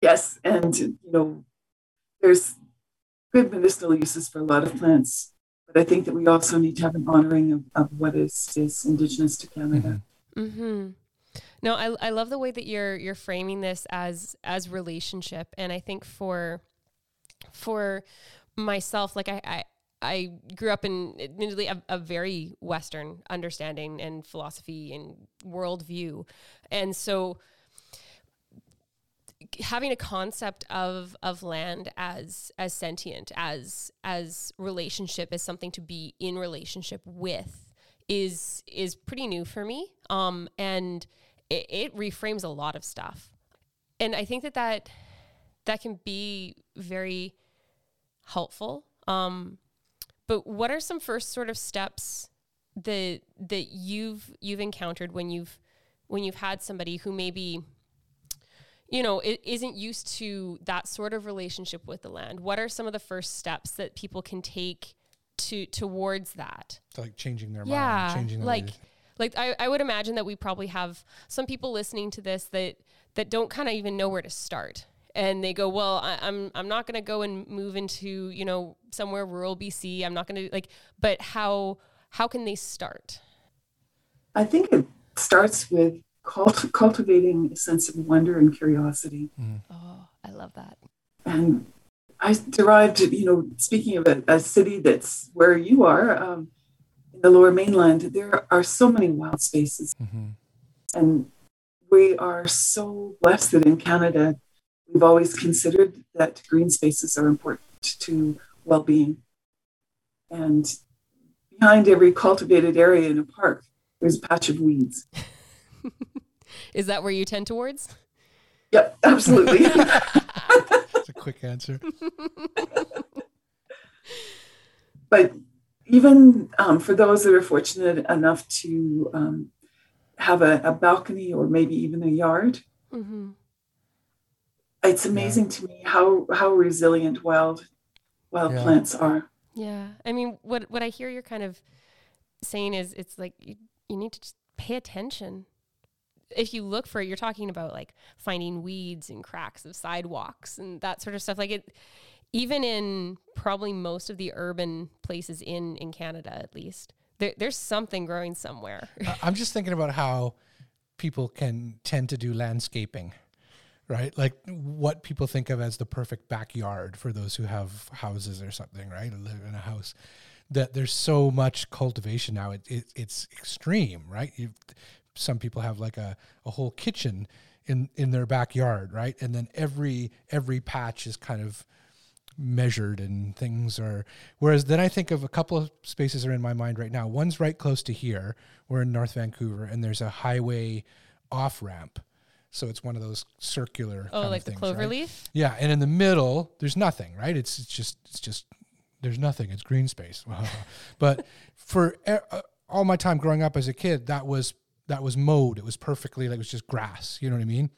Yes, and you know, there's good medicinal uses for a lot of plants, but I think that we also need to have an honoring of, of what is is indigenous to Canada. Mm-hmm. No, I I love the way that you're you're framing this as as relationship, and I think for for myself, like I I, I grew up in admittedly a, a very Western understanding and philosophy and worldview, and so having a concept of of land as as sentient as as relationship as something to be in relationship with is is pretty new for me. Um and it, it reframes a lot of stuff. And i think that that that can be very helpful. Um but what are some first sort of steps that that you've you've encountered when you've when you've had somebody who maybe you know isn't used to that sort of relationship with the land? What are some of the first steps that people can take to towards that? Like changing their yeah mind, changing their like ways. like I, I would imagine that we probably have some people listening to this that that don't kind of even know where to start and they go well I, i'm i'm not going to go and move into you know somewhere rural bc i'm not going to like but how how can they start I think it starts with cult- cultivating a sense of wonder and curiosity. oh i love that And I derived, you know, speaking of a, a city that's where you are, um, in the lower mainland, there are so many wild spaces. mm-hmm. And we are so blessed that in Canada, we've always considered that green spaces are important to well being. And behind every cultivated area in a park, there's a patch of weeds. is that where you tend towards Yep, absolutely. That's a quick answer. but even um, for those that are fortunate enough to um, have a, a balcony or maybe even a yard, mm-hmm. It's amazing to me how how resilient wild wild Yeah. plants are. Yeah. I mean, what what I hear you're kind of saying is it's like you, you need to just pay attention. If you look for it, you're talking about like finding weeds and cracks of sidewalks and that sort of stuff. Like it even in probably most of the urban places in in Canada at least. There, there's something growing somewhere. I'm just thinking about how people can tend to do landscaping right? Like what people think of as the perfect backyard for those who have houses or something, right? live in a house. That there's so much cultivation now. It, it it's extreme, right? you some people have like a, a whole kitchen in in their backyard, right? And then every every patch is kind of measured and things are whereas then I think of a couple of spaces are in my mind right now. One's right close to here. We're in North Vancouver and there's a highway off ramp so it's one of those circular. Oh, like the clover right? leaf. Yeah, and in the middle, there's nothing, right? It's, it's just it's just there's nothing. It's green space. but for uh, all my time growing up as a kid, that was that was mowed. It was perfectly like it was just grass. You know what I mean?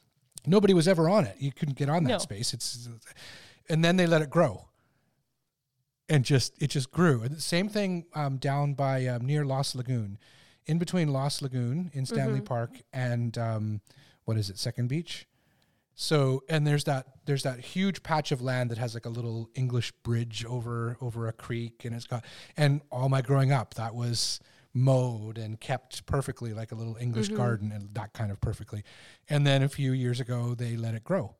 Nobody was ever on it. You couldn't get on that no. space. It's and then they let it grow. And just it just grew. And the same thing um, down by um, near Lost Lagoon, in between Lost Lagoon in Stanley mm-hmm. Park and um, what is it, Second Beach? So and there's that there's that huge patch of land that has like a little English bridge over over a creek and it's got and all my growing up that was mowed and kept perfectly like a little English mm-hmm. garden and that kind of perfectly. And then a few years ago they let it grow.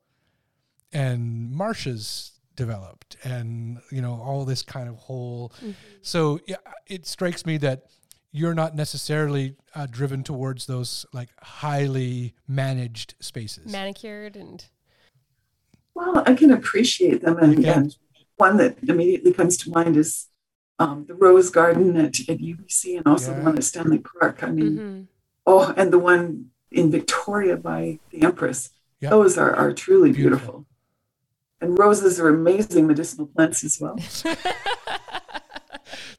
And marshes developed and you know all this kind of whole mm-hmm. so yeah, it strikes me that you're not necessarily uh, driven towards those like highly managed spaces. Manicured and. Well, I can appreciate them, and, and one that immediately comes to mind is um, the Rose Garden at, at UBC, and also yeah. the one at Stanley Park. I mean, mm-hmm. oh, and the one in Victoria by the Empress. Yep. Those are, are truly beautiful. beautiful. And roses are amazing medicinal plants as well.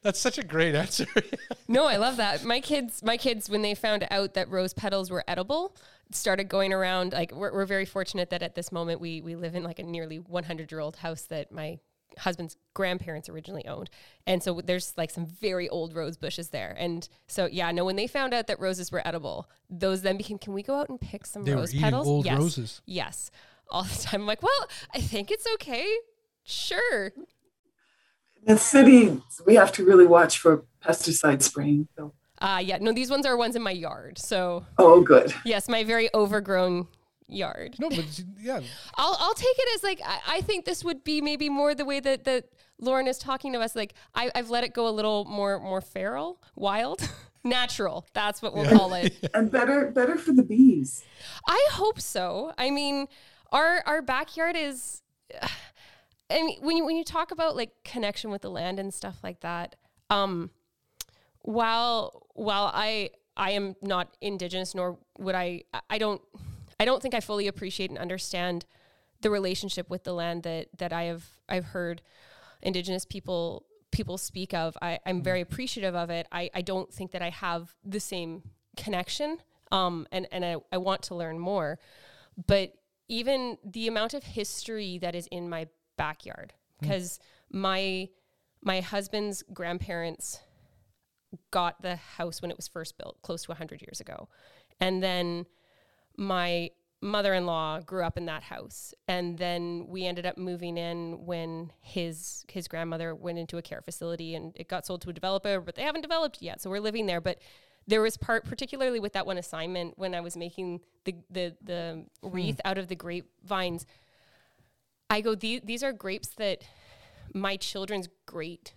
That's such a great answer. no, I love that. My kids, my kids, when they found out that rose petals were edible, started going around. Like we're, we're very fortunate that at this moment we we live in like a nearly 100 year old house that my husband's grandparents originally owned. And so there's like some very old rose bushes there. And so yeah, no, when they found out that roses were edible, those then became, can we go out and pick some they rose petals? Old yes. roses. Yes. All the time. I'm like, well, I think it's okay. Sure the city, we have to really watch for pesticide spraying. So. Uh, yeah, no, these ones are ones in my yard. So. Oh, good. Yes, my very overgrown yard. No, but yeah. I'll I'll take it as like I, I think this would be maybe more the way that that Lauren is talking to us. Like I, I've let it go a little more more feral, wild. Natural. That's what we'll yeah. call it. and better better for the bees. I hope so. I mean, our our backyard is I mean, when you when you talk about like connection with the land and stuff like that, um, while while I I am not indigenous, nor would I I don't I don't think I fully appreciate and understand the relationship with the land that that I have I've heard indigenous people people speak of. I, I'm very appreciative of it. I, I don't think that I have the same connection. Um, and, and I, I want to learn more. But even the amount of history that is in my backyard because mm. my my husband's grandparents got the house when it was first built close to 100 years ago and then my mother-in-law grew up in that house and then we ended up moving in when his his grandmother went into a care facility and it got sold to a developer but they haven't developed yet so we're living there but there was part particularly with that one assignment when I was making the the the hmm. wreath out of the grapevines I go, these, these are grapes that my children's great,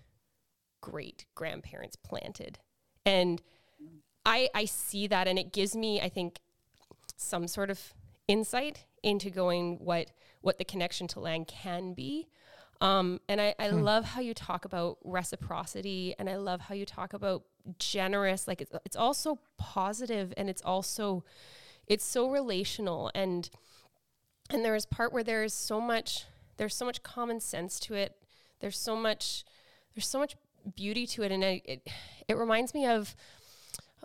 great grandparents planted. And I, I see that and it gives me, I think, some sort of insight into going what what the connection to land can be. Um, and I, I hmm. love how you talk about reciprocity and I love how you talk about generous. Like it's, it's also positive and it's also, it's so relational. And and there is part where there is so much there's so much common sense to it there's so much there's so much beauty to it and it it, it reminds me of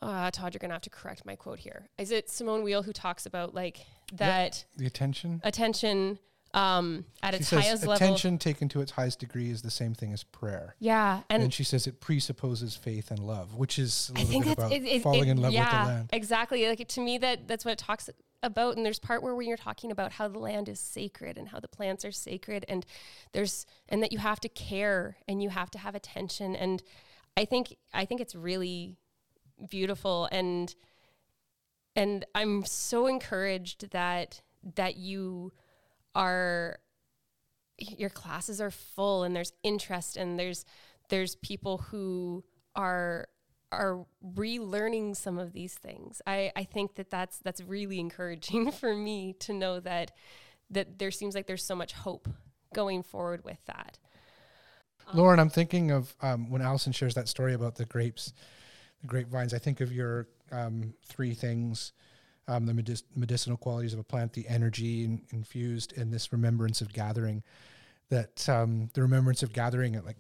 uh, Todd, you're gonna have to correct my quote here. Is it Simone Weil who talks about like that the attention, attention, um, at She its says highest level. attention taken to its highest degree is the same thing as prayer. Yeah, And, and she says it presupposes faith and love, which is a I little think bit about it, it, falling it- in love yeah, with the land. Exactly. Like to me, that that's what it talks about. And there's part where when you're talking about how the land is sacred and how the plants are sacred, and there's and that you have to care and you have to have attention. And I think I think it's really beautiful and and I'm so encouraged that that you are your classes are full and there's interest and there's there's people who are are relearning some of these things. I, I think that that's that's really encouraging for me to know that that there seems like there's so much hope going forward with that. Lauren, I'm thinking of um, when Allison shares that story about the grapes, the grapevines. I think of your um, three things: um, the medic- medicinal qualities of a plant, the energy in- infused, and this remembrance of gathering. That um, the remembrance of gathering at like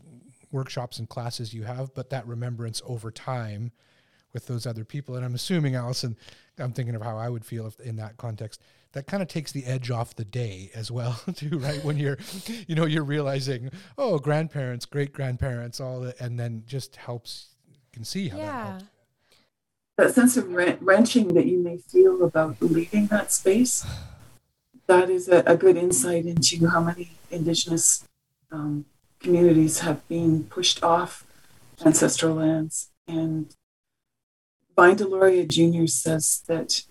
workshops and classes you have, but that remembrance over time with those other people. And I'm assuming, Allison, I'm thinking of how I would feel if in that context. That kind of takes the edge off the day as well, too, right? When you're, you know, you're realizing, oh, grandparents, great grandparents, all that, and then just helps. You can see how that Yeah. helps. that sense of wren- wrenching that you may feel about leaving that space, that is a, a good insight into how many Indigenous um, communities have been pushed off ancestral lands. And Vine Deloria Jr. says that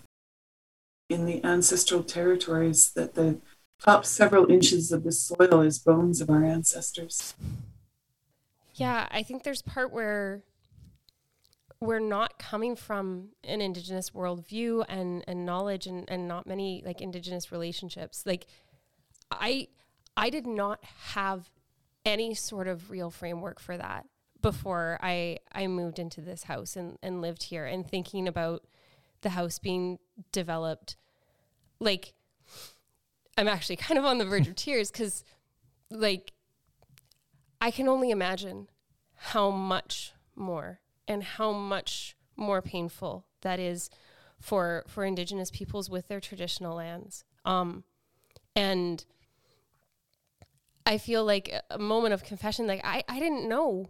in the ancestral territories, that the top several inches of the soil is bones of our ancestors. Yeah, I think there's part where we're not coming from an indigenous worldview and, and knowledge and, and not many like indigenous relationships. Like I I did not have any sort of real framework for that before I I moved into this house and, and lived here and thinking about the house being developed like I'm actually kind of on the verge of tears because like I can only imagine how much more and how much more painful that is for for indigenous peoples with their traditional lands. Um, and I feel like a- moment of confession. Like I, I didn't know,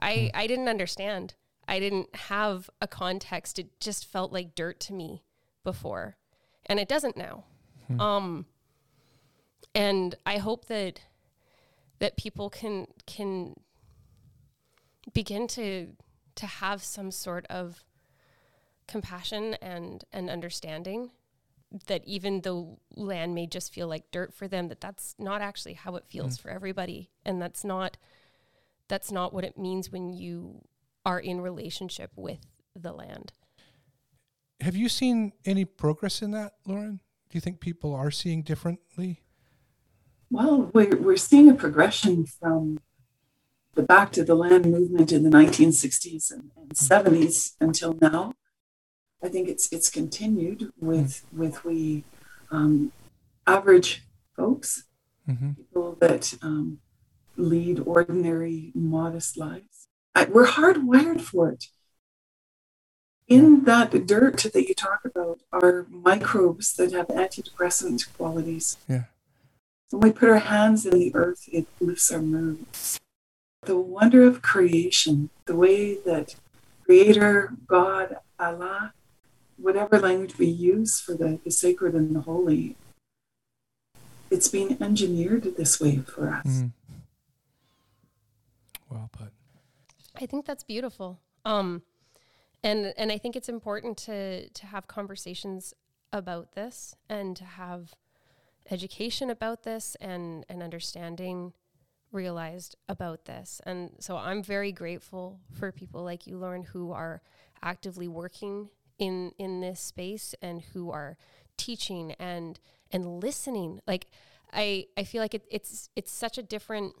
I, I didn't understand. I didn't have a context. It just felt like dirt to me before, and it doesn't now. Um, and I hope that that people can can begin to to have some sort of compassion and and understanding that even though land may just feel like dirt for them that that's not actually how it feels mm. for everybody and that's not that's not what it means when you are in relationship with the land Have you seen any progress in that, Lauren? Do you think people are seeing differently? Well, we're, we're seeing a progression from the back to the land movement in the 1960s and, and mm. 70s until now. I think it's it's continued with with we um, average folks, Mm-hmm. people that um, lead ordinary, modest lives. I, we're hardwired for it. In that dirt that you talk about are microbes that have antidepressant qualities. Yeah. When we put our hands in the earth, it lifts our moods. The wonder of creation, the way that Creator, God, Allah, whatever language we use for the, the sacred and the holy, it's been engineered this way for us. Mm. Well put. I think that's beautiful. Um, and and I think it's important to to have conversations about this and to have education about this and and understanding realized about this. And so I'm very grateful for people like you, Lauren, who are actively working in in this space and who are teaching and and listening. Like I I feel like it, it's it's such a different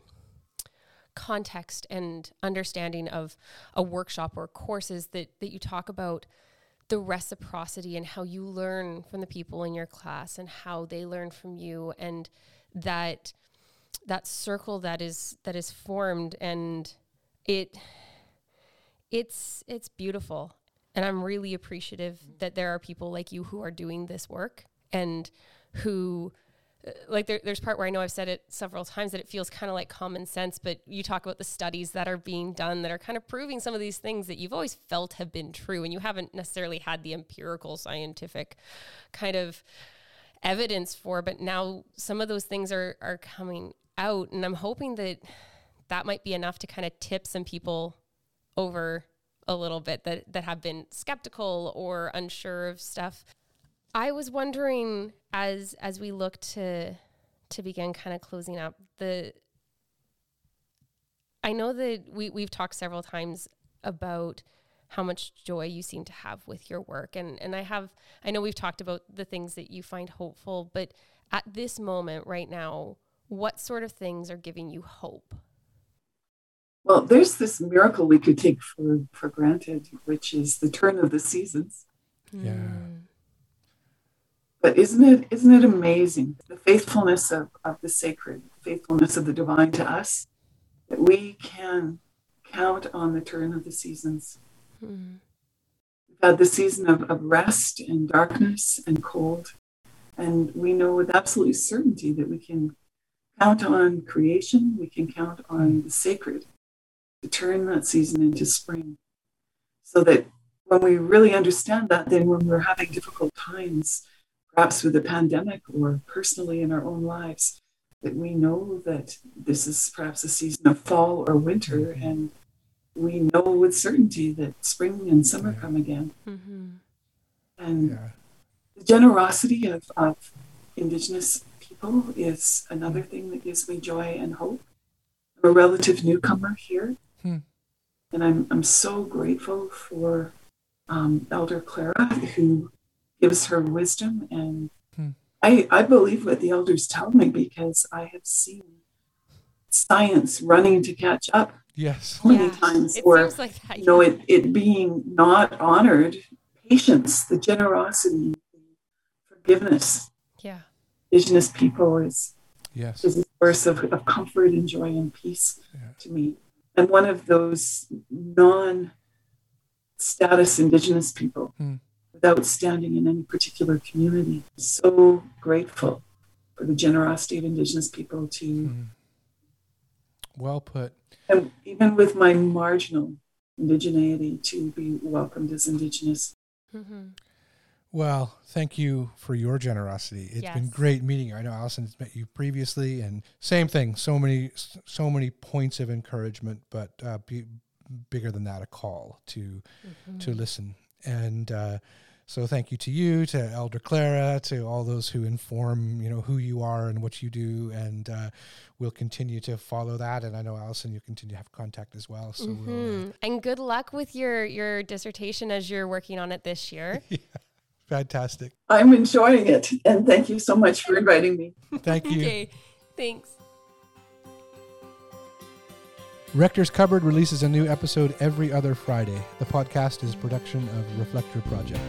context and understanding of a workshop or courses that that you talk about the reciprocity and how you learn from the people in your class and how they learn from you and that that circle that is that is formed and it it's it's beautiful and i'm really appreciative that there are people like you who are doing this work and who uh, like there, there's part where I know I've said it several times that it feels kind of like common sense, but you talk about the studies that are being done that are kind of proving some of these things that you've always felt have been true, and you haven't necessarily had the empirical scientific kind of evidence for, but now some of those things are are coming out, and I'm hoping that that might be enough to kind of tip some people over a little bit that that have been skeptical or unsure of stuff. I was wondering as as we look to to begin kind of closing up the I know that we we've talked several times about how much joy you seem to have with your work and and I have I know we've talked about the things that you find hopeful but at this moment right now what sort of things are giving you hope well there's this miracle we could take for for granted which is the turn of the seasons yeah Hmm. but isn't it isn't it amazing the faithfulness of, of the sacred the faithfulness of the divine to us that we can count on the turn of the seasons Hmm. We've had the season of, of rest and darkness and cold. And we know with absolute certainty that we can count on creation, we can count on the sacred to turn that season into spring. So that when we really understand that, then when we're having difficult times, perhaps with the pandemic or personally in our own lives, that we know that this is perhaps a season of fall or winter and we know with certainty that spring and summer come again. Mm-hmm. And yeah the generosity of, of Indigenous people is another thing that gives me joy and hope. I'm a relative newcomer here, Hmm. and I'm, I'm so grateful for um, Elder Clara, who gives her wisdom. And Hmm. I, I believe what the elders tell me because I have seen science running to catch up yes so many Yeah, times it or like that, you know yeah. it, it being not honored patience the generosity forgiveness yeah indigenous people is yes is a source of, of comfort and joy and peace Yeah. to me and one of those non status indigenous people Hmm. without standing in any particular community so grateful for the generosity of indigenous people to Hmm. well put and even with my marginal indigeneity to be welcomed as indigenous Mm-hmm. Well, thank you for your generosity. It's been great meeting you. I know Allison's met you previously, and same thing. So many, so many points of encouragement, but uh, be, bigger than that, a call to to listen. And uh, so, thank you to you, to Elder Clara, to all those who inform, you know, who you are and what you do, and uh, we'll continue to follow that. And I know Allison, you continue to have contact as well. So we'll. Uh, hmm And good luck with your your dissertation as you're working on it this year. fantastic. i'm enjoying it and thank you so much for inviting me Thank you. okay, thanks. Rector's Cupboard releases a new episode every other Friday. The podcast is a production of Reflector Project.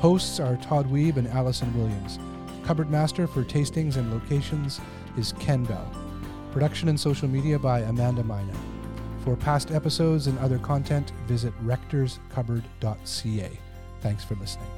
Hosts are Todd Weeb and Allison Williams. Cupboard master for tastings and locations is Ken Bell. Production and social media by Amanda Mina. For past episodes and other content, visit rectorscupboard.ca. Thanks for listening.